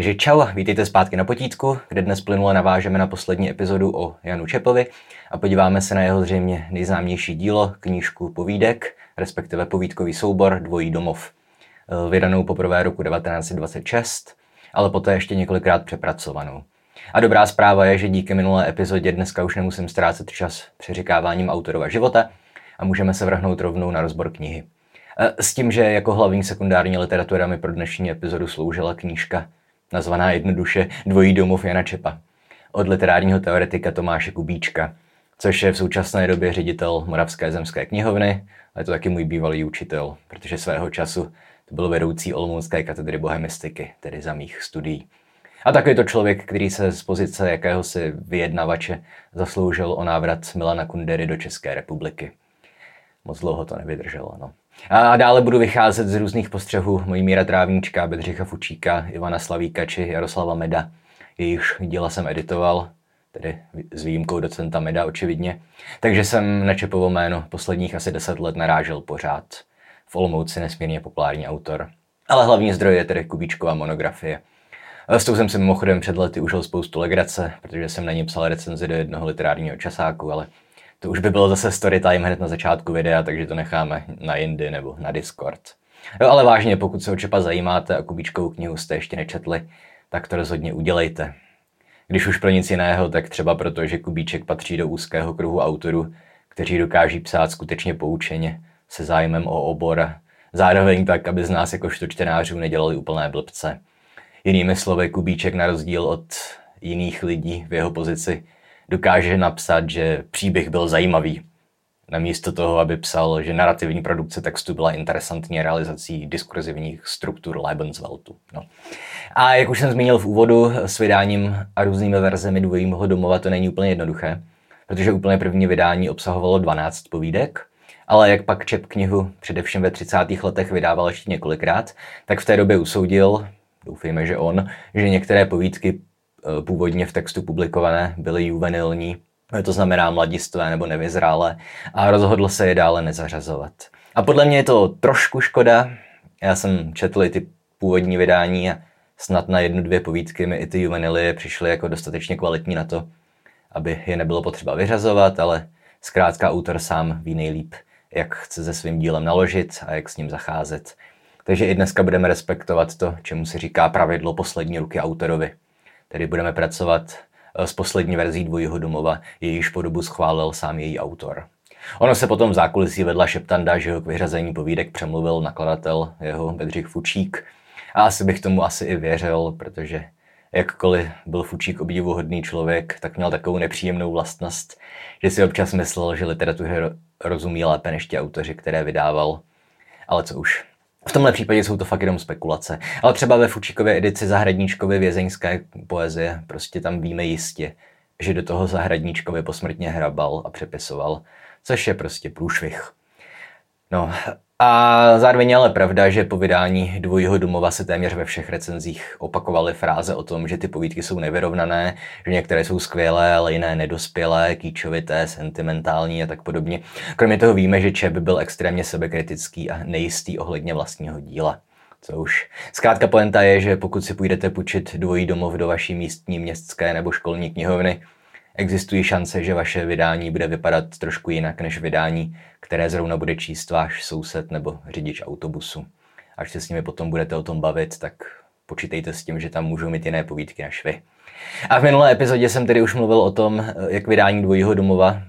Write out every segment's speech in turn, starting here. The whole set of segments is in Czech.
Takže čau, vítejte zpátky na potítku, kde dnes plynule navážeme na poslední epizodu o Janu Čepovi a podíváme se na jeho zřejmě nejznámější dílo, knížku povídek, respektive povídkový soubor Dvojí domov, vydanou poprvé roku 1926, ale poté ještě několikrát přepracovanou. A dobrá zpráva je, že díky minulé epizodě dneska už nemusím ztrácet čas přeříkáváním autorova života a můžeme se vrhnout rovnou na rozbor knihy. Eh, s tím, že jako hlavní sekundární literatura mi pro dnešní epizodu sloužila knížka nazvaná jednoduše Dvojí domov Jana Čepa od literárního teoretika Tomáše Kubíčka, což je v současné době ředitel Moravské zemské knihovny, ale je to taky můj bývalý učitel, protože svého času to byl vedoucí Olomoucké katedry bohemistiky, tedy za mých studií. A taky je to člověk, který se z pozice jakéhosi vyjednavače zasloužil o návrat Milana Kundery do České republiky. Moc dlouho to nevydrželo, no. A dále budu vycházet z různých postřehů mojí Míra Trávníčka, Bedřicha Fučíka, Ivana Slavíka či Jaroslava Meda. Jejichž díla jsem editoval, tedy s výjimkou docenta Meda očividně. Takže jsem na Čepovo jméno posledních asi deset let narážel pořád. V Olomouci nesmírně populární autor. Ale hlavní zdroj je tedy Kubíčková monografie. S tou jsem si mimochodem před lety užil spoustu legrace, protože jsem na ní psal recenzi do jednoho literárního časáku, ale to už by bylo zase story time hned na začátku videa, takže to necháme na Indy nebo na Discord. Jo, ale vážně, pokud se o Čepa zajímáte a Kubíčkovou knihu jste ještě nečetli, tak to rozhodně udělejte. Když už pro nic jiného, tak třeba proto, že Kubíček patří do úzkého kruhu autorů, kteří dokáží psát skutečně poučeně, se zájmem o obor zároveň tak, aby z nás jakožto čtenářů nedělali úplné blbce. Jinými slovy, Kubíček na rozdíl od jiných lidí v jeho pozici dokáže napsat, že příběh byl zajímavý. Namísto toho, aby psal, že narrativní produkce textu byla interesantní realizací diskurzivních struktur Lebensweltu. No. A jak už jsem zmínil v úvodu, s vydáním a různými verzemi dvojího domova to není úplně jednoduché, protože úplně první vydání obsahovalo 12 povídek, ale jak pak Čep knihu především ve 30. letech vydával ještě několikrát, tak v té době usoudil, doufejme, že on, že některé povídky původně v textu publikované byly juvenilní, to znamená mladistvé nebo nevyzrálé, a rozhodl se je dále nezařazovat. A podle mě je to trošku škoda. Já jsem četl ty původní vydání a snad na jednu, dvě povídky mi i ty juvenily přišly jako dostatečně kvalitní na to, aby je nebylo potřeba vyřazovat, ale zkrátka autor sám ví nejlíp, jak chce se svým dílem naložit a jak s ním zacházet. Takže i dneska budeme respektovat to, čemu se říká pravidlo poslední ruky autorovi. Tedy budeme pracovat eh, s poslední verzí dvojího domova, jejíž podobu schválil sám její autor. Ono se potom v zákulisí vedla šeptanda, že ho k vyřazení povídek přemluvil nakladatel jeho Bedřich Fučík. A asi bych tomu asi i věřil, protože jakkoliv byl Fučík obdivuhodný člověk, tak měl takovou nepříjemnou vlastnost, že si občas myslel, že literatuře rozumí lépe než ti autoři, které vydával. Ale co už. V tomhle případě jsou to fakt jenom spekulace. Ale třeba ve Fučíkově edici Zahradníčkovy vězeňské poezie prostě tam víme jistě, že do toho Zahradníčkovi posmrtně hrabal a přepisoval, což je prostě průšvih. No a zároveň je ale pravda, že po vydání dvojího domova se téměř ve všech recenzích opakovaly fráze o tom, že ty povídky jsou nevyrovnané, že některé jsou skvělé, ale jiné nedospělé, kýčovité, sentimentální a tak podobně. Kromě toho víme, že Čep byl extrémně sebekritický a nejistý ohledně vlastního díla. Co už. Zkrátka poenta je, že pokud si půjdete půjčit dvojí domov do vaší místní městské nebo školní knihovny, existují šance, že vaše vydání bude vypadat trošku jinak než vydání, které zrovna bude číst váš soused nebo řidič autobusu. Až se s nimi potom budete o tom bavit, tak počítejte s tím, že tam můžou mít jiné povídky než vy. A v minulé epizodě jsem tedy už mluvil o tom, jak vydání dvojího domova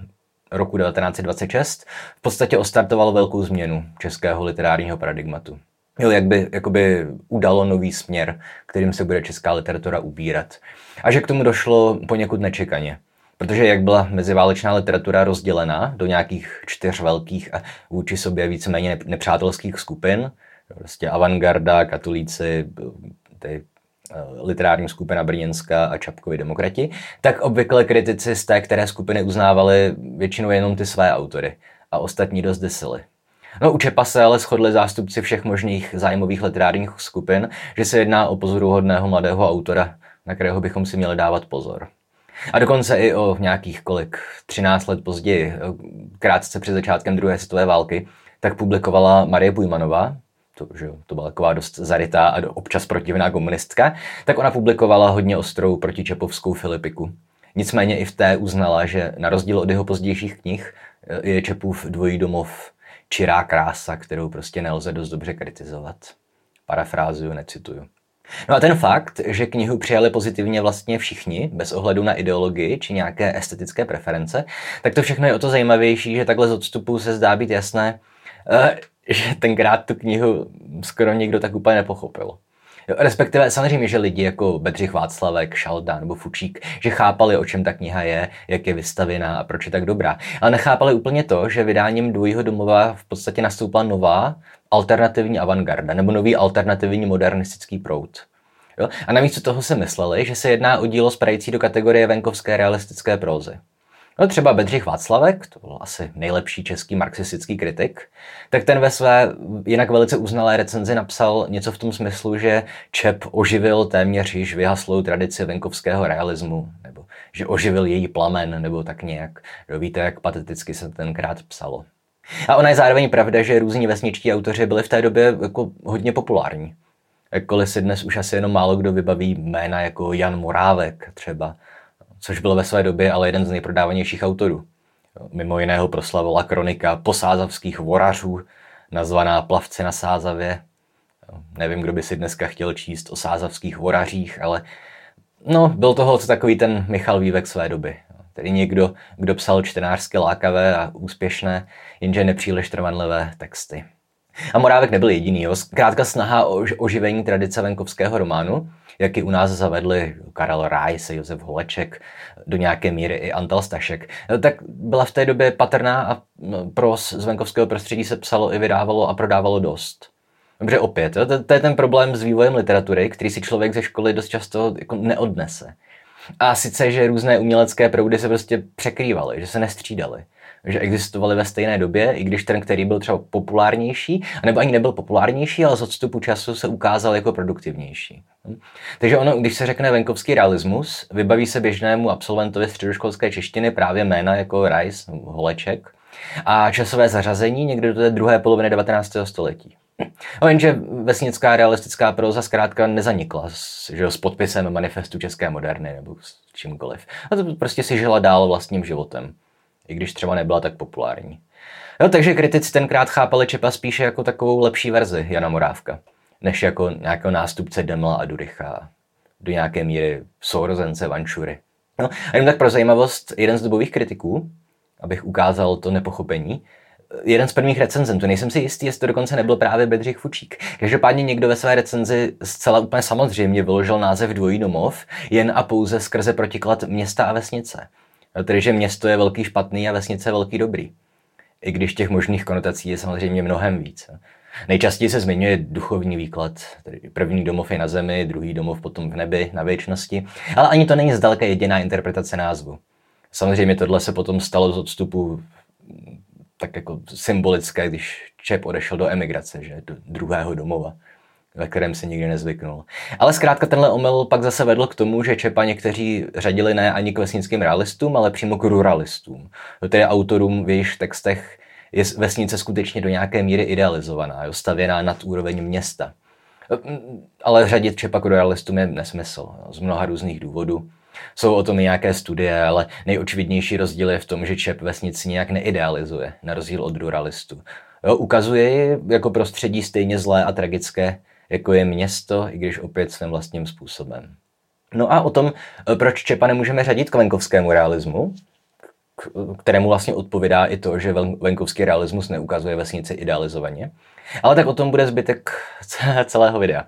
roku 1926 v podstatě ostartovalo velkou změnu českého literárního paradigmatu. Jo, jak by jakoby udalo nový směr, kterým se bude česká literatura ubírat. A že k tomu došlo poněkud nečekaně. Protože jak byla meziválečná literatura rozdělená do nějakých čtyř velkých a vůči sobě víceméně nepřátelských skupin, prostě avantgarda, katolíci, ty eh, literární skupina Brněnská a Čapkovi demokrati, tak obvykle kritici z té které skupiny uznávali většinou jenom ty své autory a ostatní dost desily. No u Čepa se ale shodli zástupci všech možných zájmových literárních skupin, že se jedná o pozoruhodného mladého autora, na kterého bychom si měli dávat pozor. A dokonce i o nějakých kolik, 13 let později, krátce před začátkem druhé světové války, tak publikovala Marie Bujmanová, to, že to byla taková dost zarytá a občas protivná komunistka, tak ona publikovala hodně ostrou protičepovskou Filipiku. Nicméně i v té uznala, že na rozdíl od jeho pozdějších knih je Čepův dvojí domov čirá krása, kterou prostě nelze dost dobře kritizovat. Parafrázuju, necituju. No a ten fakt, že knihu přijali pozitivně vlastně všichni, bez ohledu na ideologii či nějaké estetické preference, tak to všechno je o to zajímavější, že takhle z odstupu se zdá být jasné, eh, že tenkrát tu knihu skoro nikdo tak úplně nepochopil. Respektive samozřejmě, že lidi jako Bedřich Václavek, Šalda nebo Fučík, že chápali, o čem ta kniha je, jak je vystavená a proč je tak dobrá. Ale nechápali úplně to, že vydáním dvojího domova v podstatě nastoupila nová alternativní avantgarda nebo nový alternativní modernistický proud. Jo? A navíc toho se mysleli, že se jedná o dílo spadající do kategorie venkovské realistické prózy. No třeba Bedřich Václavek, to byl asi nejlepší český marxistický kritik, tak ten ve své jinak velice uznalé recenzi napsal něco v tom smyslu, že Čep oživil téměř již vyhaslou tradici venkovského realismu, nebo že oživil její plamen, nebo tak nějak. Jo, víte, jak pateticky se tenkrát psalo. A ona je zároveň pravda, že různí vesničtí autoři byli v té době jako hodně populární. Jakkoliv si dnes už asi jenom málo kdo vybaví jména jako Jan Morávek třeba, což byl ve své době ale jeden z nejprodávanějších autorů. Mimo jiného proslavila kronika posázavských vorařů, nazvaná Plavce na Sázavě. Nevím, kdo by si dneska chtěl číst o sázavských vorařích, ale no, byl toho takový ten Michal Vývek své doby. Tedy někdo, kdo psal čtenářské lákavé a úspěšné, jenže nepříliš trvanlivé texty. A Morávek nebyl jediný. Jo. Zkrátka snaha o oživení tradice venkovského románu, jak i u nás zavedli Karel Rajs, Josef Holeček, do nějaké míry i Antal Stašek, tak byla v té době patrná a pros z venkovského prostředí se psalo i vydávalo a prodávalo dost. Dobře, opět, jo, to, to je ten problém s vývojem literatury, který si člověk ze školy dost často jako neodnese. A sice, že různé umělecké proudy se prostě překrývaly, že se nestřídaly že existovaly ve stejné době, i když ten, který byl třeba populárnější, nebo ani nebyl populárnější, ale z odstupu času se ukázal jako produktivnější. Takže ono, když se řekne venkovský realismus, vybaví se běžnému absolventovi středoškolské češtiny právě jména jako Rice, Holeček, a časové zařazení někdy do té druhé poloviny 19. století. No jenže vesnická realistická proza zkrátka nezanikla s, že, s podpisem manifestu české moderny nebo s čímkoliv. A to prostě si žila dál vlastním životem i když třeba nebyla tak populární. Jo, takže kritici tenkrát chápali Čepa spíše jako takovou lepší verzi Jana Morávka, než jako nějakého nástupce Demla a Duricha, do nějaké míry sourozence Vančury. No, a jen tak pro zajímavost, jeden z dobových kritiků, abych ukázal to nepochopení, jeden z prvních recenzentů, nejsem si jistý, jestli to dokonce nebyl právě Bedřich Fučík. Každopádně někdo ve své recenzi zcela úplně samozřejmě vyložil název Dvojí domov jen a pouze skrze protiklad města a vesnice. Tedy, že město je velký špatný a vesnice je velký dobrý. I když těch možných konotací je samozřejmě mnohem víc. Nejčastěji se zmiňuje duchovní výklad, tedy první domov je na zemi, druhý domov potom v nebi, na věčnosti, ale ani to není zdaleka jediná interpretace názvu. Samozřejmě tohle se potom stalo z odstupu tak jako symbolické, když Čep odešel do emigrace, že, do druhého domova ve kterém se nikdy nezvyknul. Ale zkrátka tenhle omyl pak zase vedl k tomu, že Čepa někteří řadili ne ani k vesnickým realistům, ale přímo k ruralistům. Tedy autorům v jejich textech je vesnice skutečně do nějaké míry idealizovaná, jo, stavěná nad úroveň města. Ale řadit Čepa k ruralistům je nesmysl, jo, z mnoha různých důvodů. Jsou o tom i nějaké studie, ale nejočividnější rozdíl je v tom, že Čep vesnici nějak neidealizuje, na rozdíl od ruralistů. Jo, ukazuje ji jako prostředí stejně zlé a tragické, jako je město, i když opět svým vlastním způsobem. No a o tom, eh, proč Čepa nemůžeme řadit k venkovskému realismu, kterému vlastně odpovídá i to, že venkovský realismus neukazuje vesnici idealizovaně. Ale tak o tom bude zbytek celého videa.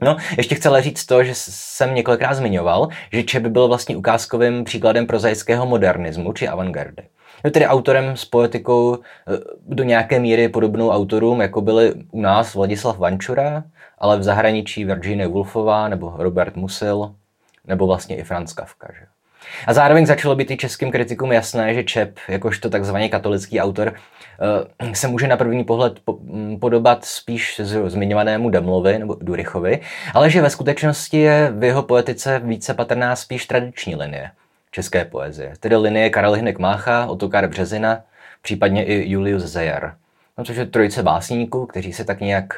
No, ještě chci říct to, že jsem několikrát zmiňoval, že Čep byl vlastně ukázkovým příkladem prozaického modernismu či avantgardy. Je tedy autorem s poetikou eh, do nějaké míry podobnou autorům, jako byli u nás Vladislav Vančura, ale v zahraničí Virginia Woolfová nebo Robert Musil, nebo vlastně i Franz Kafka. Že? A zároveň začalo být i českým kritikům jasné, že Čep, jakožto takzvaný katolický autor, eh, se může na první pohled mm, podobat spíš zmiňovanému Demlovi nebo Durichovi, ale že ve skutečnosti je v jeho poetice více patrná spíš tradiční linie české poezie, tedy linie Karel Hynek Mácha, Otokar Březina, případně i Julius Zeyer. No, což je trojice básníků, kteří se tak nějak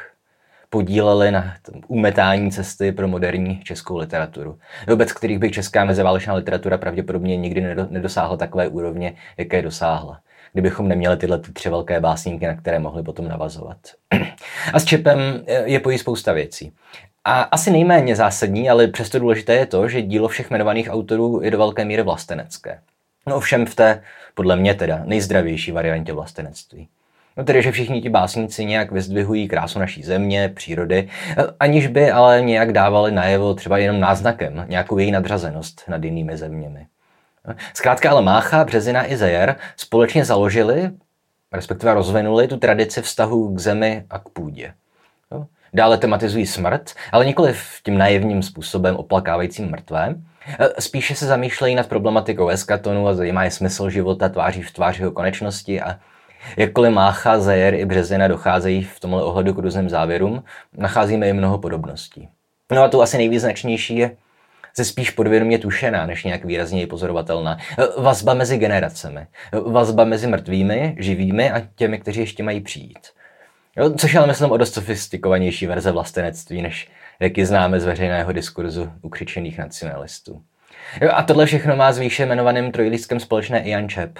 podíleli na umetání cesty pro moderní českou literaturu. Vůbec kterých by česká meziválečná literatura pravděpodobně nikdy nedosáhla takové úrovně, jaké dosáhla kdybychom neměli tyhle tři velké básníky, na které mohli potom navazovat. A s Čepem je pojí spousta věcí. A asi nejméně zásadní, ale přesto důležité je to, že dílo všech jmenovaných autorů je do velké míry vlastenecké. No ovšem v té, podle mě teda, nejzdravější variantě vlastenectví. No tedy, že všichni ti básníci nějak vyzdvihují krásu naší země, přírody, aniž by ale nějak dávali najevo třeba jenom náznakem nějakou její nadřazenost nad jinými zeměmi. Zkrátka ale Mácha, Březina i Zejer společně založili, respektive rozvinuli tu tradici vztahu k zemi a k půdě. Dále tematizují smrt, ale nikoli v tím naivním způsobem oplakávajícím mrtvé. Spíše se zamýšlejí nad problematikou eskatonu a zajímá je smysl života tváří v tváři jeho konečnosti a jakkoliv Mácha, Zejer i Březina docházejí v tomhle ohledu k různým závěrům, nacházíme i mnoho podobností. No a tu asi nejvýznačnější je se spíš podvědomě tušená, než nějak výrazněji pozorovatelná. Vazba mezi generacemi. Vazba mezi mrtvými, živými a těmi, kteří ještě mají přijít. Jo, což ale myslím o dost sofistikovanější verze vlastenectví, než jaký známe z veřejného diskurzu ukřičených nacionalistů. Jo, a tohle všechno má s výše jmenovaným trojlístkem společné Ian Čep.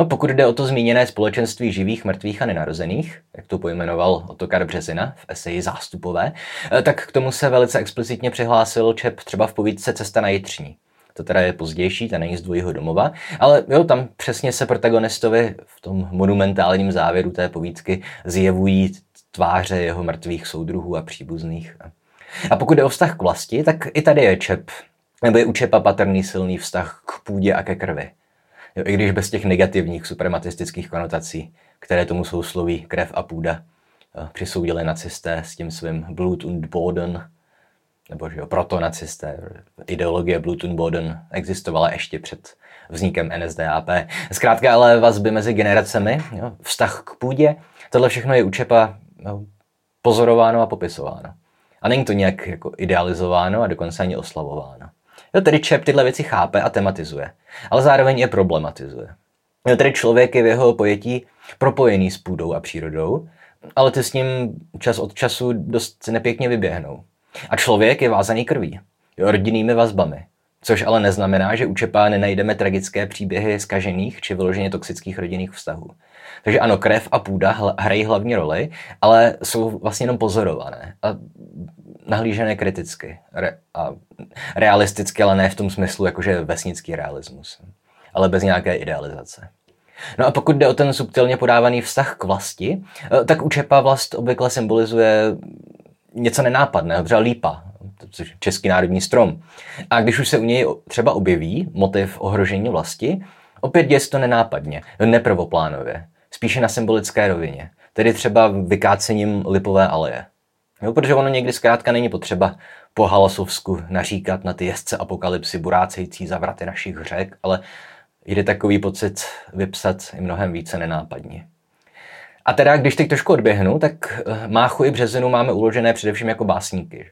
No, pokud jde o to zmíněné společenství živých, mrtvých a nenarozených, jak to pojmenoval Otokar Březina v eseji Zástupové, eh, tak k tomu se velice explicitně přihlásil Čep třeba v povídce Cesta na Jitřní. To teda je pozdější, ta není z dvojího domova, ale jo, tam přesně se protagonistovi v tom monumentálním závěru té povídky zjevují tváře jeho mrtvých soudruhů a příbuzných. A pokud jde o vztah k vlasti, tak i tady je Čep, nebo je u Čepa patrný silný vztah k půdě a ke krvi. Jo, I když bez těch negativních suprematistických konotací, které tomu sousloví krev a půda přisoudili nacisté s tím svým Blut und Boden, nebo že jo, proto nacisté, ideologie Blut und Boden existovala ještě před vznikem NSDAP. Zkrátka ale vazby mezi generacemi, jo, vztah k půdě, tohle všechno je u Čepa jo, pozorováno a popisováno. A není to nějak jako idealizováno a dokonce ani oslavováno. Jo, tedy Čep tyhle věci chápe a tematizuje, ale zároveň je problematizuje. Jo, tedy člověk je v jeho pojetí propojený s půdou a přírodou, ale ty s ním čas od času dost nepěkně vyběhnou. A člověk je vázaný krví, jo, rodinnými vazbami, což ale neznamená, že u Čepa nenajdeme tragické příběhy zkažených či vyloženě toxických rodinných vztahů. Takže ano, krev a půda hrají hlavní roli, ale jsou vlastně jenom pozorované. A nahlížené kriticky re, a realisticky, ale ne v tom smyslu, jakože vesnický realismus, ale bez nějaké idealizace. No a pokud jde o ten subtilně podávaný vztah k vlasti, eh, tak u Čepa vlast obvykle symbolizuje něco nenápadného, třeba lípa, což český národní strom. A když už se u něj třeba objeví motiv ohrožení vlasti, opět děje to nenápadně, neprvoplánově, spíše na symbolické rovině, tedy třeba vykácením lipové aleje. Jo, protože ono někdy zkrátka není potřeba po Halasovsku naříkat na ty jezdce apokalypsy burácející zavraty našich řek, ale jde takový pocit vypsat i mnohem více nenápadně. A teda, když teď trošku odběhnu, tak eh, Máchu i Březinu máme uložené především jako básníky.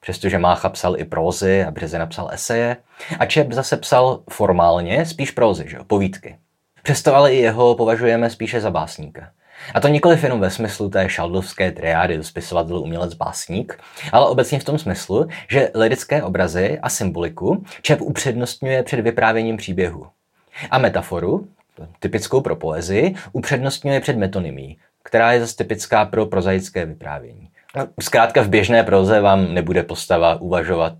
Přestože Mácha psal i prózy a Březina psal eseje. A Čep zase psal formálně spíš prózy, že? povídky. Přesto ale i jeho považujeme spíše za básníka. A to nikoli jenom ve smyslu té šaldovské triády spisovatel, umělec, básník, ale obecně v tom smyslu, že lirické obrazy a symboliku Čep upřednostňuje před vyprávěním příběhu. A metaforu, typickou pro poezii, upřednostňuje před metonymí, která je zase typická pro prozaické vyprávění. Zkrátka v běžné proze vám nebude postava uvažovat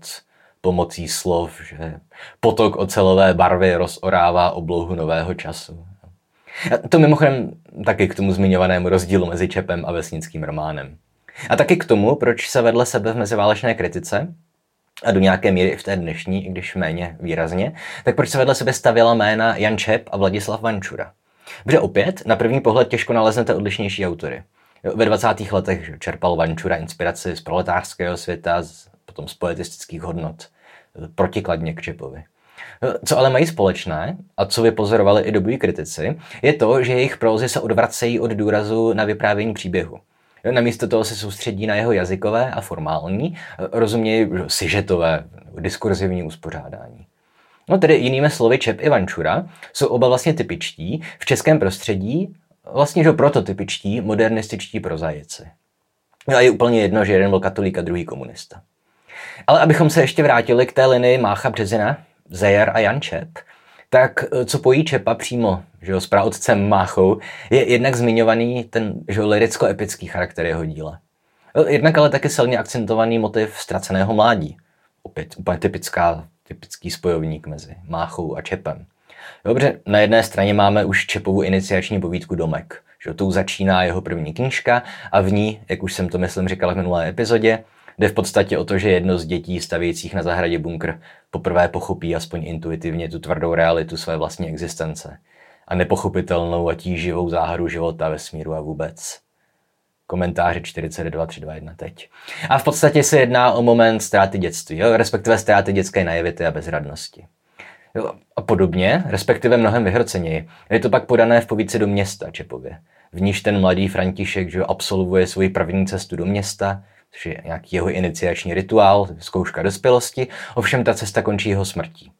pomocí slov, že potok ocelové barvy rozorává oblohu nového času. To mimochodem taky k tomu zmiňovanému rozdílu mezi Čepem a vesnickým románem. A taky k tomu, proč se vedle sebe v meziválečné kritice, a do nějaké míry i v té dnešní, i když méně výrazně, tak proč se vedle sebe stavěla jména Jan Čep a Vladislav Vančura. Protože opět, na první pohled těžko naleznete odlišnější autory. Ve 20. letech čerpal Vančura inspiraci z proletářského světa, potom z poetistických hodnot, protikladně k Čepovi. Co ale mají společné, a co vypozorovali i dobují kritici, je to, že jejich prózy se odvracejí od důrazu na vyprávění příběhu. Namísto toho se soustředí na jeho jazykové a formální, rozumějí sižetové, diskurzivní uspořádání. No tedy jinými slovy Čep i Vančura jsou oba vlastně typičtí, v českém prostředí vlastně že prototypičtí modernističtí prozajici. No a je úplně jedno, že jeden byl katolík a druhý komunista. Ale abychom se ještě vrátili k té linii Mácha Březina, Zejer a Jančep, tak eh, co pojí Čepa přímo že jo, s praotcem Máchou, je jednak zmiňovaný ten že jo, liricko-epický charakter jeho díla. Eh, jednak ale taky silně akcentovaný motiv ztraceného mládí. Opět úplně typická, typický spojovník mezi Máchou a Čepem. Dobře, na jedné straně máme už Čepovu iniciační povídku Domek. Že tou začíná jeho první knížka a v ní, jak už jsem to myslím říkal v minulé epizodě, Jde v podstatě o to, že jedno z dětí stavějících na zahradě bunkr poprvé pochopí aspoň intuitivně tu tvrdou realitu své vlastní existence a nepochopitelnou a tíživou záhadu života ve smíru a vůbec. Komentáře 42321 teď. A v podstatě se jedná o moment ztráty dětství, jo? respektive ztráty dětské naivity a bezradnosti. Jo? A podobně, respektive mnohem vyhroceněji, je to pak podané v povídce do města Čepově. V níž ten mladý František že absolvuje svoji první cestu do města, což je nějaký jeho iniciační rituál, zkouška dospělosti, ovšem ta cesta končí jeho smrtí.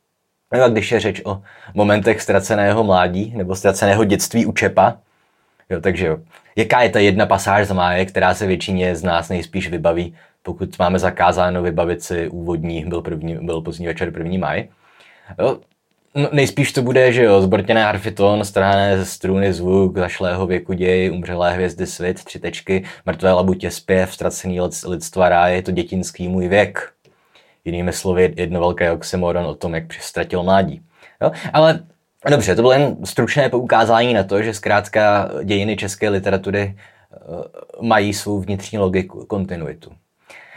No a když je řeč o momentech ztraceného mládí nebo ztraceného dětství u Čepa, jo, takže jo, jaká je ta jedna pasáž z máje, která se většině z nás nejspíš vybaví, pokud máme zakázáno vybavit si úvodní, byl, první, byl pozdní večer první maj. Jo, No, nejspíš to bude, že jo, zbortěné harfiton, strhané ze struny zvuk, zašlého věku děj, umřelé hvězdy svět, tři tečky, mrtvé labutě zpěv, ztracený lidstva ráje, je to dětinský můj věk. Jinými slovy, jedno velké oxymoron o tom, jak ztratil mládí. Jo? Ale dobře, to bylo jen stručné poukázání na to, že zkrátka dějiny české literatury uh, mají svou vnitřní logiku, kontinuitu.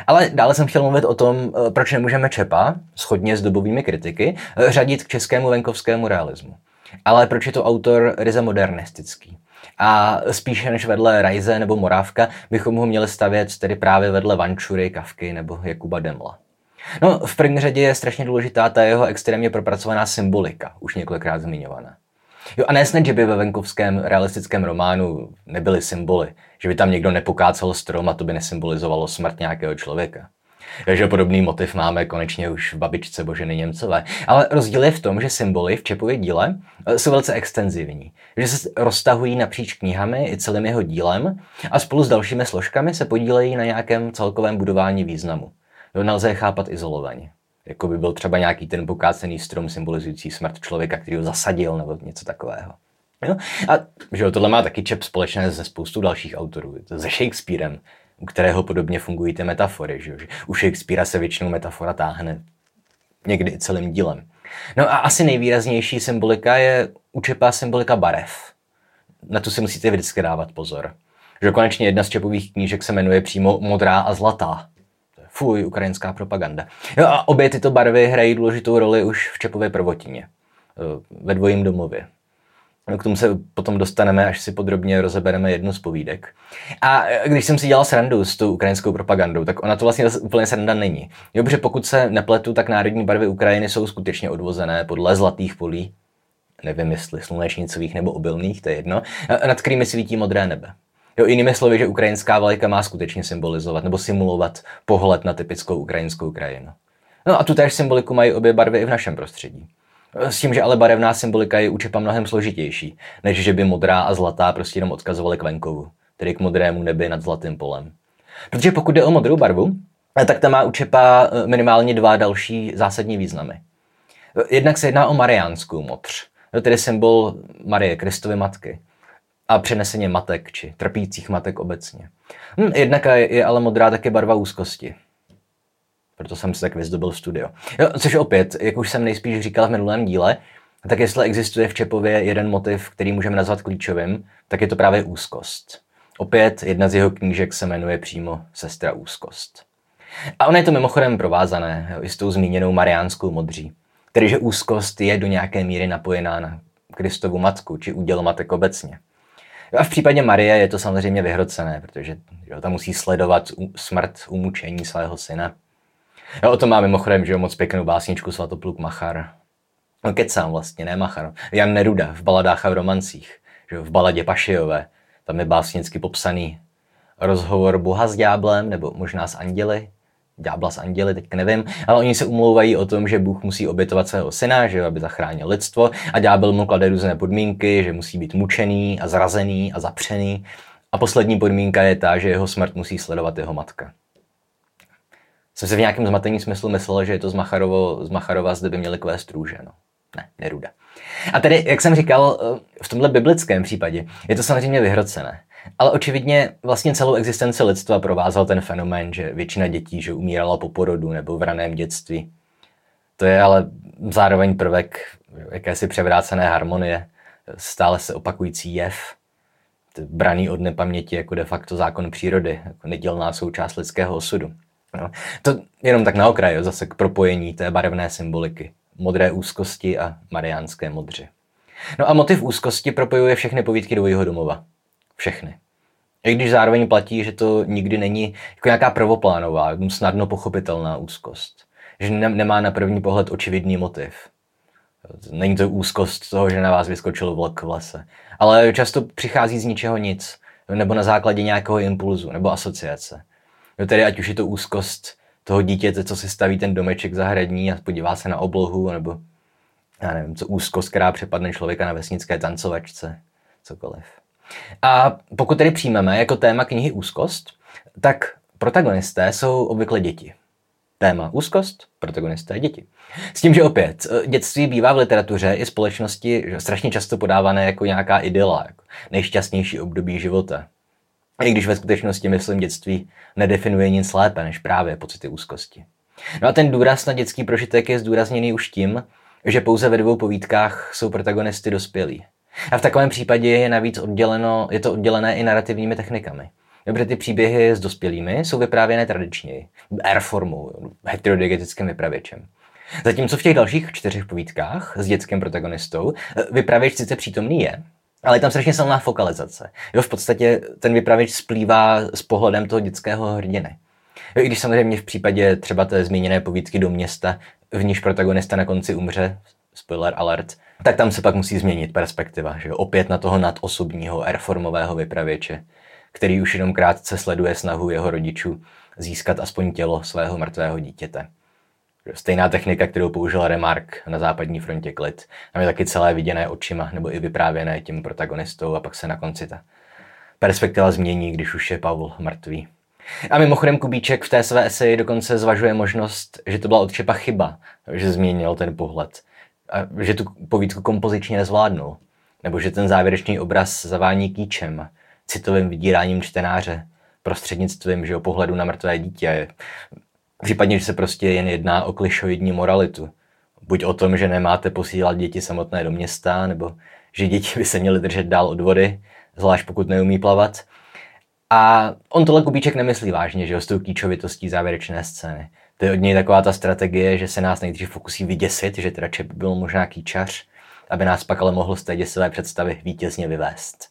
Ale dále jsem chtěl mluvit o tom, eh, proč nemůžeme Čepa, schodně s dobovými kritiky, eh, řadit k českému venkovskému realismu. Ale proč je to autor ryze modernistický. A spíše než vedle Rajze nebo Morávka bychom ho měli stavět tedy právě vedle Vančury, Kavky nebo Jakuba Demla. No, v první řadě je strašně důležitá ta jeho extrémně propracovaná symbolika, už několikrát zmiňovaná. Jo, a nesnad, že by ve venkovském realistickém románu nebyly symboly, že by tam někdo nepokácel strom a to by nesymbolizovalo smrt nějakého člověka. Takže podobný motiv máme konečně už v babičce Boženy Němcové. Ale rozdíl je v tom, že symboly v Čepově díle eh, jsou velice extenzivní. Že se roztahují napříč knihami i celým jeho dílem a spolu s dalšími složkami se podílejí na nějakém celkovém budování významu. Nelze je chápat izolovaně. Jako by byl třeba nějaký ten pokácený strom symbolizující smrt člověka, který ho zasadil nebo něco takového. Jo? A že jo, tohle má taky čep společné se spoustu dalších autorů. To se Shakespearem, u kterého podobně fungují ty metafory. Že, jo? u Shakespearea se většinou metafora táhne někdy celým dílem. No a asi nejvýraznější symbolika je u Čepa symbolika barev. Na tu si musíte vždycky dávat pozor. Že konečně jedna z Čepových knížek se jmenuje přímo Modrá a zlatá. Fuj, ukrajinská propaganda. Jo a obě tyto barvy hrají důležitou roli už v Čepově prvotině. Ve dvojím domově. K tomu se potom dostaneme, až si podrobně rozebereme jednu z povídek. A když jsem si dělal srandu s tou ukrajinskou propagandou, tak ona to vlastně úplně sranda není. Jo, protože pokud se nepletu, tak národní barvy Ukrajiny jsou skutečně odvozené podle zlatých polí, nevím jestli slunečnicových nebo obilných, to je jedno, nad kterými svítí modré nebe. Jo, jinými slovy, že ukrajinská vlajka má skutečně symbolizovat nebo simulovat pohled na typickou ukrajinskou krajinu. No a tu též symboliku mají obě barvy i v našem prostředí. S tím, že ale barevná symbolika je u Čepa mnohem složitější, než že by modrá a zlatá prostě jenom odkazovaly k venkovu, tedy k modrému nebi nad zlatým polem. Protože pokud jde o modrou barvu, tak ta má u Čepa eh, minimálně dva další zásadní významy. Jednak se jedná o mariánskou modř, tedy symbol Marie, Kristovy matky a přeneseně matek či trpících matek obecně. Hm, jednak je ale modrá také barva úzkosti, proto jsem si tak vyzdobil studio. Jo, což opět, jak už jsem nejspíš říkal v minulém díle, tak jestli existuje v Čepově jeden motiv, který můžeme nazvat klíčovým, tak je to právě úzkost. Opět jedna z jeho knížek se jmenuje přímo Sestra úzkost. A ono je to mimochodem provázané jo, i s tou zmíněnou mariánskou modří, tedy že úzkost je do nějaké míry napojená na Kristovu matku, či úděl matek obecně. A v případě Marie je to samozřejmě vyhrocené, protože jo, ta musí sledovat smrt, umučení svého syna. Já o tom mám mimochodem, že jo, moc pěknou básničku Svatopluk Machar. No kecám vlastně, ne Machar. Jan Neruda v baladách a v romancích. Že jo, v baladě Pašijové. Tam je básnicky popsaný rozhovor Boha s ďáblem, nebo možná s anděli, ďábla s anděli, teď nevím, ale oni se umlouvají o tom, že Bůh musí obětovat svého syna, že aby zachránil lidstvo a ďábel mu klade různé podmínky, že musí být mučený a zrazený a zapřený A poslední podmínka je ta, že jeho smrt musí sledovat jeho matka. Jsem se v nějakém zmatení smyslu myslel, že je to z, Macharovo, z Macharova, zde by měli kvést růže. No. Ne, Neruda. A tedy, jak jsem říkal, eh, v tomhle biblickém případě je to samozřejmě vyhrocené. Ale očividně vlastně celou existenci lidstva provázal ten fenomén, že většina dětí že umírala po porodu nebo v raném dětství. To je ale zároveň prvek jakési převrácené harmonie, stále se opakující jev, braný od nepaměti jako de facto zákon přírody, jako nedělná součást lidského osudu. No, to jenom tak na okraj, zase k propojení té barevné symboliky. Modré úzkosti a mariánské modři. No a motiv úzkosti propojuje všechny povídky dvojího domova. Všechny. I když zároveň platí, že to nikdy není jako nějaká prvoplánová, snadno pochopitelná úzkost. Že nemá na první pohled očividný motiv. Není to úzkost toho, že na vás vyskočil vlk v lese. Ale často přichází z ničeho nic. Nebo na základě nějakého impulzu nebo asociace. No tedy ať už je to úzkost toho dítěte, co si staví ten domeček zahradní a podívá se na oblohu, nebo já nevím, co úzkost, která přepadne člověka na vesnické tancovačce, cokoliv. A pokud tedy přijmeme jako téma knihy úzkost, tak protagonisté jsou obvykle děti. Téma úzkost, protagonisté děti. S tím, že opět, dětství bývá v literatuře i společnosti strašně často podávané jako nějaká idyla, jako nejšťastnější období života. I když ve skutečnosti, myslím, dětství nedefinuje nic lépe než právě pocity úzkosti. No a ten důraz na dětský prožitek je zdůrazněný už tím, že pouze ve dvou povídkách jsou protagonisty dospělí. A v takovém případě je navíc odděleno, je to oddělené i narrativními technikami. Dobře, ty příběhy s dospělými jsou vyprávěné tradičněji, formou, heterodigetickým vypravěčem. Zatímco v těch dalších čtyřech povídkách s dětským protagonistou vypravěč sice přítomný je, ale je tam strašně silná fokalizace. Jo, v podstatě ten vypravěč splývá s pohledem toho dětského hrdiny. Jo, I když samozřejmě v případě třeba té zmíněné povídky do města, v níž protagonista na konci umře, spoiler alert, tak tam se pak musí změnit perspektiva, že opět na toho nadosobního reformového vypravěče, který už jenom krátce sleduje snahu jeho rodičů získat aspoň tělo svého mrtvého dítěte. Stejná technika, kterou použil Remark na západní frontě klid. Tam je taky celé viděné očima, nebo i vyprávěné tím protagonistou a pak se na konci ta perspektiva změní, když už je Pavel mrtvý. A mimochodem Kubíček v té své eseji dokonce zvažuje možnost, že to byla od Čepa chyba, že změnil ten pohled. Že tu povídku kompozičně nezvládnul. Nebo že ten závěrečný obraz zavání kýčem, citovým vydíráním čtenáře, prostřednictvím že o pohledu na mrtvé dítě. Případně, že se prostě jen jedná o klišoidní moralitu. Buď o tom, že nemáte posílat děti samotné do města, nebo že děti by se měly držet dál od vody, zvlášť pokud neumí plavat. A on tohle Kubíček nemyslí vážně, že o s tou kýčovitostí závěrečné scény. To je od něj taková ta strategie, že se nás nejdřív pokusí vyděsit, že teda Čep byl možná kýčař, aby nás pak ale mohl z té děsivé představy vítězně vyvést.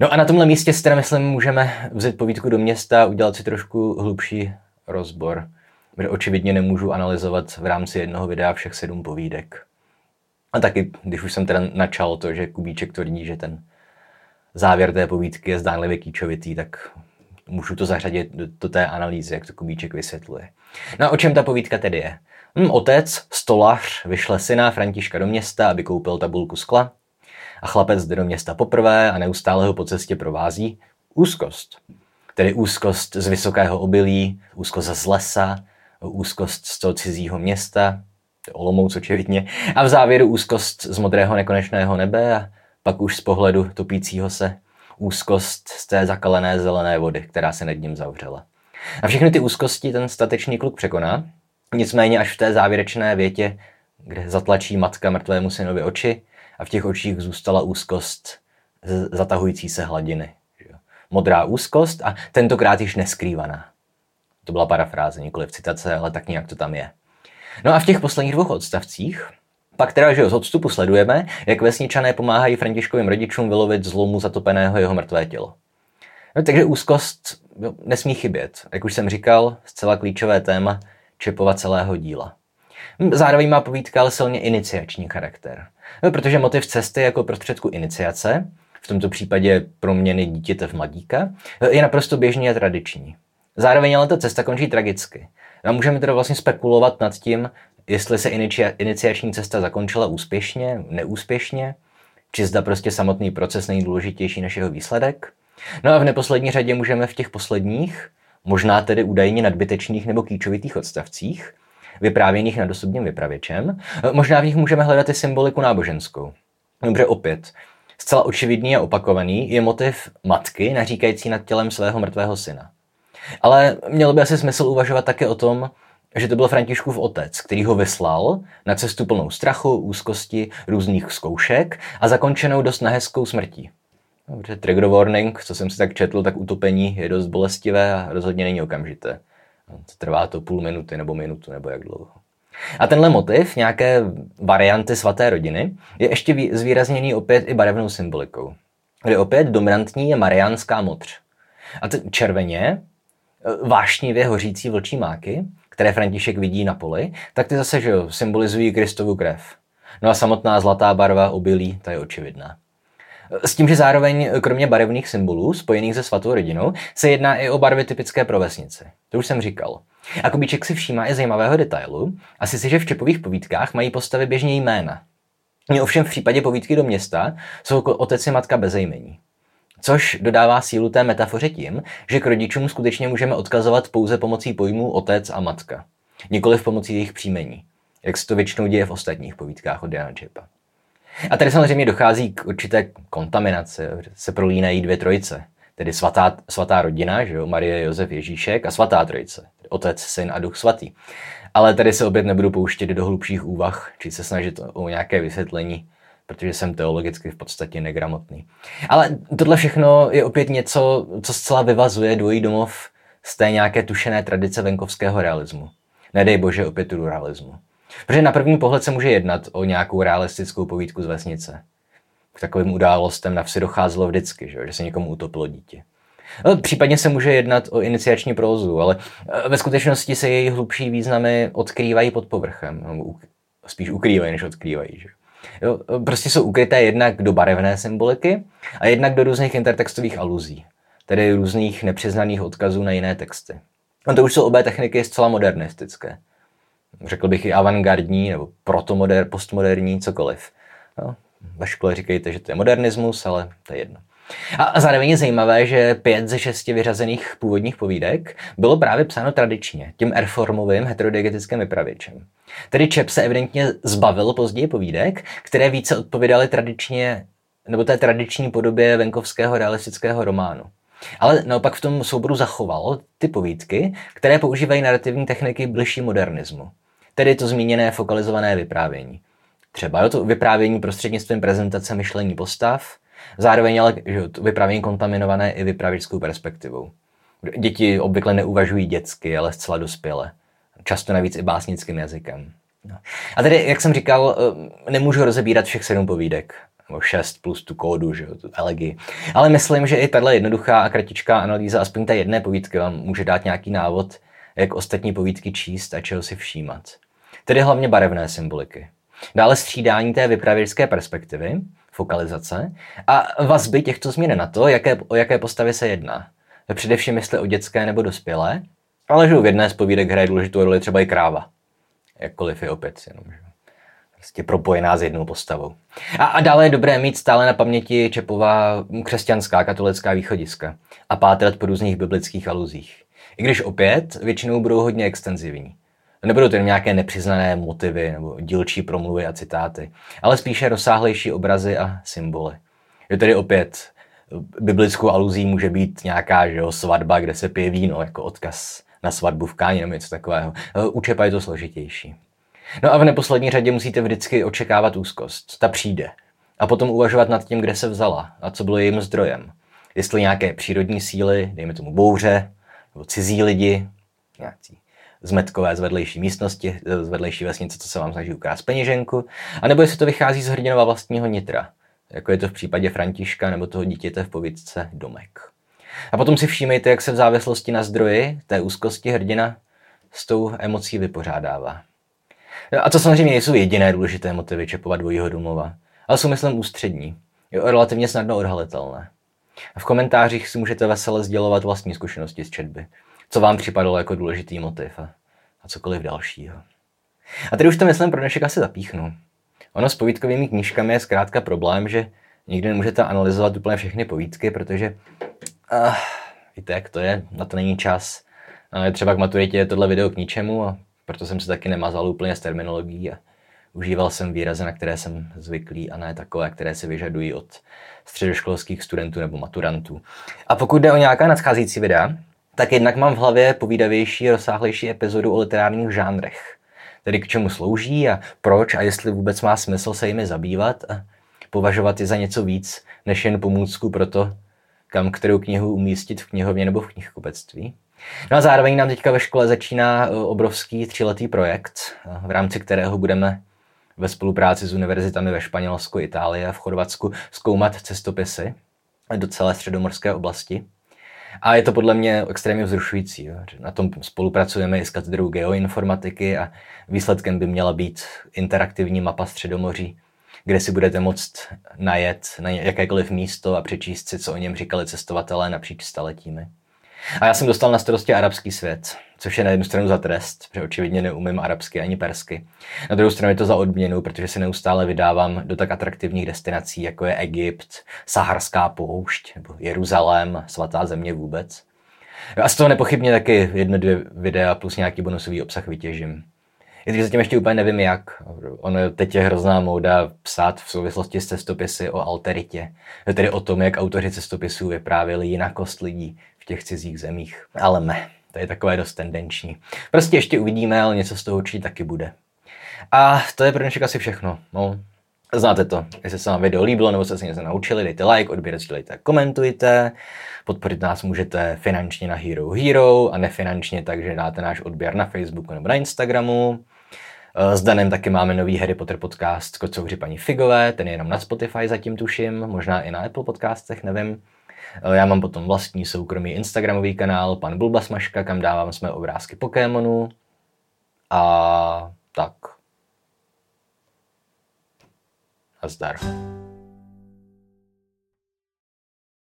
No a na tomhle místě si teda myslím, můžeme vzít povídku do města a udělat si trošku hlubší rozbor, kde očividně nemůžu analyzovat v rámci jednoho videa všech sedm povídek. A taky, když už jsem teda načal to, že Kubíček tvrdí, že ten závěr té povídky je zdánlivě kýčovitý, tak můžu to zařadit do, do té analýzy, jak to Kubíček vysvětluje. No o čem ta povídka tedy je? Hm, otec, stolař, vyšle syna Františka do města, aby koupil tabulku skla a chlapec jde do města poprvé a neustále ho po cestě provází úzkost. Tedy úzkost z vysokého obilí, úzkost z lesa, úzkost z toho cizího města, to Olomouc očividně, a v závěru úzkost z modrého nekonečného nebe a pak už z pohledu topícího se úzkost z té zakalené zelené vody, která se nad ním zavřela. A všechny ty úzkosti ten statečný kluk překoná, nicméně až v té závěrečné větě, kde zatlačí matka mrtvému synovi oči a v těch očích zůstala úzkost zatahující se hladiny. Modrá úzkost a tentokrát již neskrývaná. To byla parafráze, nikoli v citace, ale tak nějak to tam je. No a v těch posledních dvou odstavcích pak teda, že z odstupu sledujeme, jak vesničané pomáhají Františkovým rodičům vylovit zlomu zatopeného jeho mrtvé tělo. No, takže úzkost jo, nesmí chybět. Jak už jsem říkal, zcela klíčové téma Čepova celého díla. Zároveň má povídka ale silně iniciační charakter. No, protože motiv cesty jako prostředku iniciace, v tomto případě proměny dítěte v mladíka, je naprosto běžný a tradiční. Zároveň ale ta cesta končí tragicky. A můžeme teda vlastně spekulovat nad tím, jestli se iniciační cesta zakončila úspěšně, neúspěšně, či zda prostě samotný proces není důležitější než jeho výsledek. No a v neposlední řadě můžeme v těch posledních, možná tedy údajně nadbytečných nebo kýčovitých odstavcích, vyprávěných nad osobním vypravěčem, možná v nich můžeme hledat i symboliku náboženskou. Dobře, opět, zcela očividný a opakovaný je motiv matky naříkající nad tělem svého mrtvého syna. Ale mělo by asi smysl uvažovat také o tom, že to byl Františkův otec, který ho vyslal na cestu plnou strachu, úzkosti, různých zkoušek a zakončenou dost nehezkou smrtí. Dobře, trigger warning, co jsem si tak četl, tak utopení je dost bolestivé a rozhodně není okamžité. Trvá to půl minuty nebo minutu nebo jak dlouho. A tenhle motiv, nějaké varianty svaté rodiny, je ještě zvýrazněný opět i barevnou symbolikou. Kde opět dominantní je mariánská modř. A ty červeně, vášnivě hořící vlčí máky, které František vidí na poli, tak ty zase že symbolizují Kristovu krev. No a samotná zlatá barva obilí, ta je očividná. S tím, že zároveň kromě barevných symbolů spojených se svatou rodinou se jedná i o barvy typické pro vesnici. To už jsem říkal. A Kubíček si všímá i zajímavého detailu, a si, že v čepových povídkách mají postavy běžně jména. Ovšem v případě povídky do města jsou otec i matka bezejmení. Což dodává sílu té metafoře tím, že k rodičům skutečně můžeme odkazovat pouze pomocí pojmů otec a matka, nikoli v pomocí jejich příjmení, jak se to většinou děje v ostatních povídkách od Jana Čepa. A tady samozřejmě dochází k určité kontaminaci, se prolínají dvě trojice, tedy svatá, svatá rodina, že jo, Marie, Josef, Ježíšek a svatá trojice, otec, syn a duch svatý. Ale tady se opět nebudu pouštět do hlubších úvah, či se snažit o nějaké vysvětlení protože jsem teologicky v podstatě negramotný. Ale tohle všechno je opět něco, co zcela vyvazuje dvojí domov z té nějaké tušené tradice venkovského realismu. Nedej bože opět tu realismu. Protože na první pohled se může jednat o nějakou realistickou povídku z vesnice. K takovým událostem na vsi docházelo vždycky, že, že se někomu utopilo dítě. No, případně se může jednat o iniciační prózu, ale e, ve skutečnosti se její hlubší významy odkrývají pod povrchem. No, spíš ukrývají, než odkrývají. Že? Jo, prostě jsou ukryté jednak do barevné symboliky a jednak do různých intertextových aluzí, tedy různých nepřiznaných odkazů na jiné texty. A to už jsou obě techniky zcela modernistické. Řekl bych i avantgardní nebo protomoder, postmoderní, cokoliv. No, ve škole říkejte, že to je modernismus, ale to je jedno. A zároveň je zajímavé, že pět ze šesti vyřazených původních povídek bylo právě psáno tradičně, tím erformovým heterodigetickým vypravěčem. Tedy Čep se evidentně zbavil později povídek, které více odpovídaly tradičně nebo té tradiční podobě venkovského realistického románu. Ale naopak v tom souboru zachoval ty povídky, které používají narrativní techniky bližší modernismu. Tedy to zmíněné fokalizované vyprávění. Třeba jo, to vyprávění prostřednictvím prezentace myšlení postav, zároveň ale že, to vyprávění kontaminované i vypravěčskou perspektivou. Děti obvykle neuvažují dětsky, ale zcela dospěle často navíc i básnickým jazykem. No. A tedy, jak jsem říkal, eh, nemůžu rozebírat všech sedm povídek, nebo šest plus tu kódu, že jo, tu elegii. Ale myslím, že i tahle jednoduchá a kratičká analýza aspoň té jedné povídky vám může dát nějaký návod, jak ostatní povídky číst a čeho si všímat. Tedy hlavně barevné symboliky. Dále střídání té vypravěčské perspektivy, fokalizace a vazby těchto změn na to, jaké, o jaké postavy se jedná. Především jestli o dětské nebo dospělé, ale že v jedné z povídek hraje důležitou roli třeba i kráva. Jakkoliv je opět jenom, že prostě propojená s jednou postavou. A, a dále je dobré mít stále na paměti Čepová křesťanská katolická východiska a pátrat po různých biblických aluzích. I když opět většinou budou hodně extenzivní. Nebudou to jen nějaké nepřiznané motivy nebo dílčí promluvy a citáty, ale spíše rozsáhlejší obrazy a symboly. Je tedy opět biblickou aluzí může být nějaká že jo, svatba, kde se pije víno jako odkaz na svatbu v Káni nebo něco takového. Eh, u Čepa je to složitější. No a v neposlední řadě musíte vždycky očekávat úzkost. Ta přijde. A potom uvažovat nad tím, kde se vzala a co bylo jejím zdrojem. Jestli nějaké přírodní síly, dejme tomu bouře, nebo cizí lidi, nějaký zmetkové z vedlejší místnosti, z vedlejší vesnice, co se vám snaží ukrást peněženku, anebo jestli to vychází z hrdinova vlastního nitra, jako je to v případě Františka nebo toho dítěte v povídce Domek. A potom si všímejte, jak se v závislosti na zdroji té úzkosti hrdina s tou emocí vypořádává. A to samozřejmě nejsou jediné důležité motivy Čepova dvojího domova, ale jsou, myslím, ústřední. Relativně snadno odhalitelné. V komentářích si můžete vesele sdělovat vlastní zkušenosti z četby. Co vám připadalo jako důležitý motiv a, a cokoliv dalšího. A tady už to myslím pro dnešek asi zapíchnu. Ono s povídkovými knížkami je zkrátka problém, že nikdy nemůžete analyzovat úplně všechny povídky, protože Uh, víte, jak to je, na to není čas. Uh, třeba k maturitě je tohle video k ničemu a proto jsem se taky nemazal úplně s terminologií a užíval jsem výrazy, na které jsem zvyklý a ne takové, které se vyžadují od středoškolských studentů nebo maturantů. A pokud jde o nějaká nadcházející videa, tak jednak mám v hlavě povídavější, rozsáhlejší epizodu o literárních žánrech. Tedy k čemu slouží a proč a jestli vůbec má smysl se jimi zabývat a považovat je za něco víc, než jen pomůcku pro to, kam kterou knihu umístit v knihovně nebo v knihkupectví. No a zároveň nám teďka ve škole začíná e, obrovský tříletý projekt, e, v rámci kterého budeme ve spolupráci s univerzitami ve Španělsku, Itálii a v Chorvatsku zkoumat cestopisy do celé středomorské oblasti. A je to podle mě extrémně vzrušující. Jo. Na tom spolupracujeme i s katedrou geoinformatiky a výsledkem by měla být interaktivní mapa Středomoří, kde si budete moct najet na jakékoliv místo a přečíst si, co o něm říkali cestovatelé napříč staletími. A já jsem dostal na starosti arabský svět, což je na jednu stranu za trest, protože očividně neumím arabsky ani persky. Na druhou stranu je to za odměnu, protože se neustále vydávám do tak atraktivních destinací, jako je Egypt, Saharská poušť, nebo Jeruzalém, svatá země vůbec. A z toho nepochybně taky jedno, dvě videa plus nějaký bonusový obsah vytěžím. I když zatím ještě úplně nevím jak. Ono teď je hrozná móda psát v souvislosti s cestopisy o alteritě. Tedy o tom, jak autoři cestopisů vyprávěli jinakost lidí v těch cizích zemích. Ale ne, to je takové dost tendenční. Prostě ještě uvidíme, ale něco z toho určitě taky bude. A to je pro dnešek asi všechno. No, Znáte to. Jestli se vám video líbilo nebo jste se něco naučili, dejte like, odběr, sdílejte, komentujte. Podporit nás můžete finančně na Hero Hero a nefinančně, takže dáte náš odběr na Facebooku nebo na Instagramu. Eh, s Danem taky máme nový Harry Potter podcast Kocouři paní Figové, ten je jenom na Spotify zatím tuším, možná i na Apple podcastech, nevím. Eh, já mám potom vlastní soukromý Instagramový kanál, pan Bulbasmaška, kam dávám své obrázky Pokémonů. A tak. A zdar.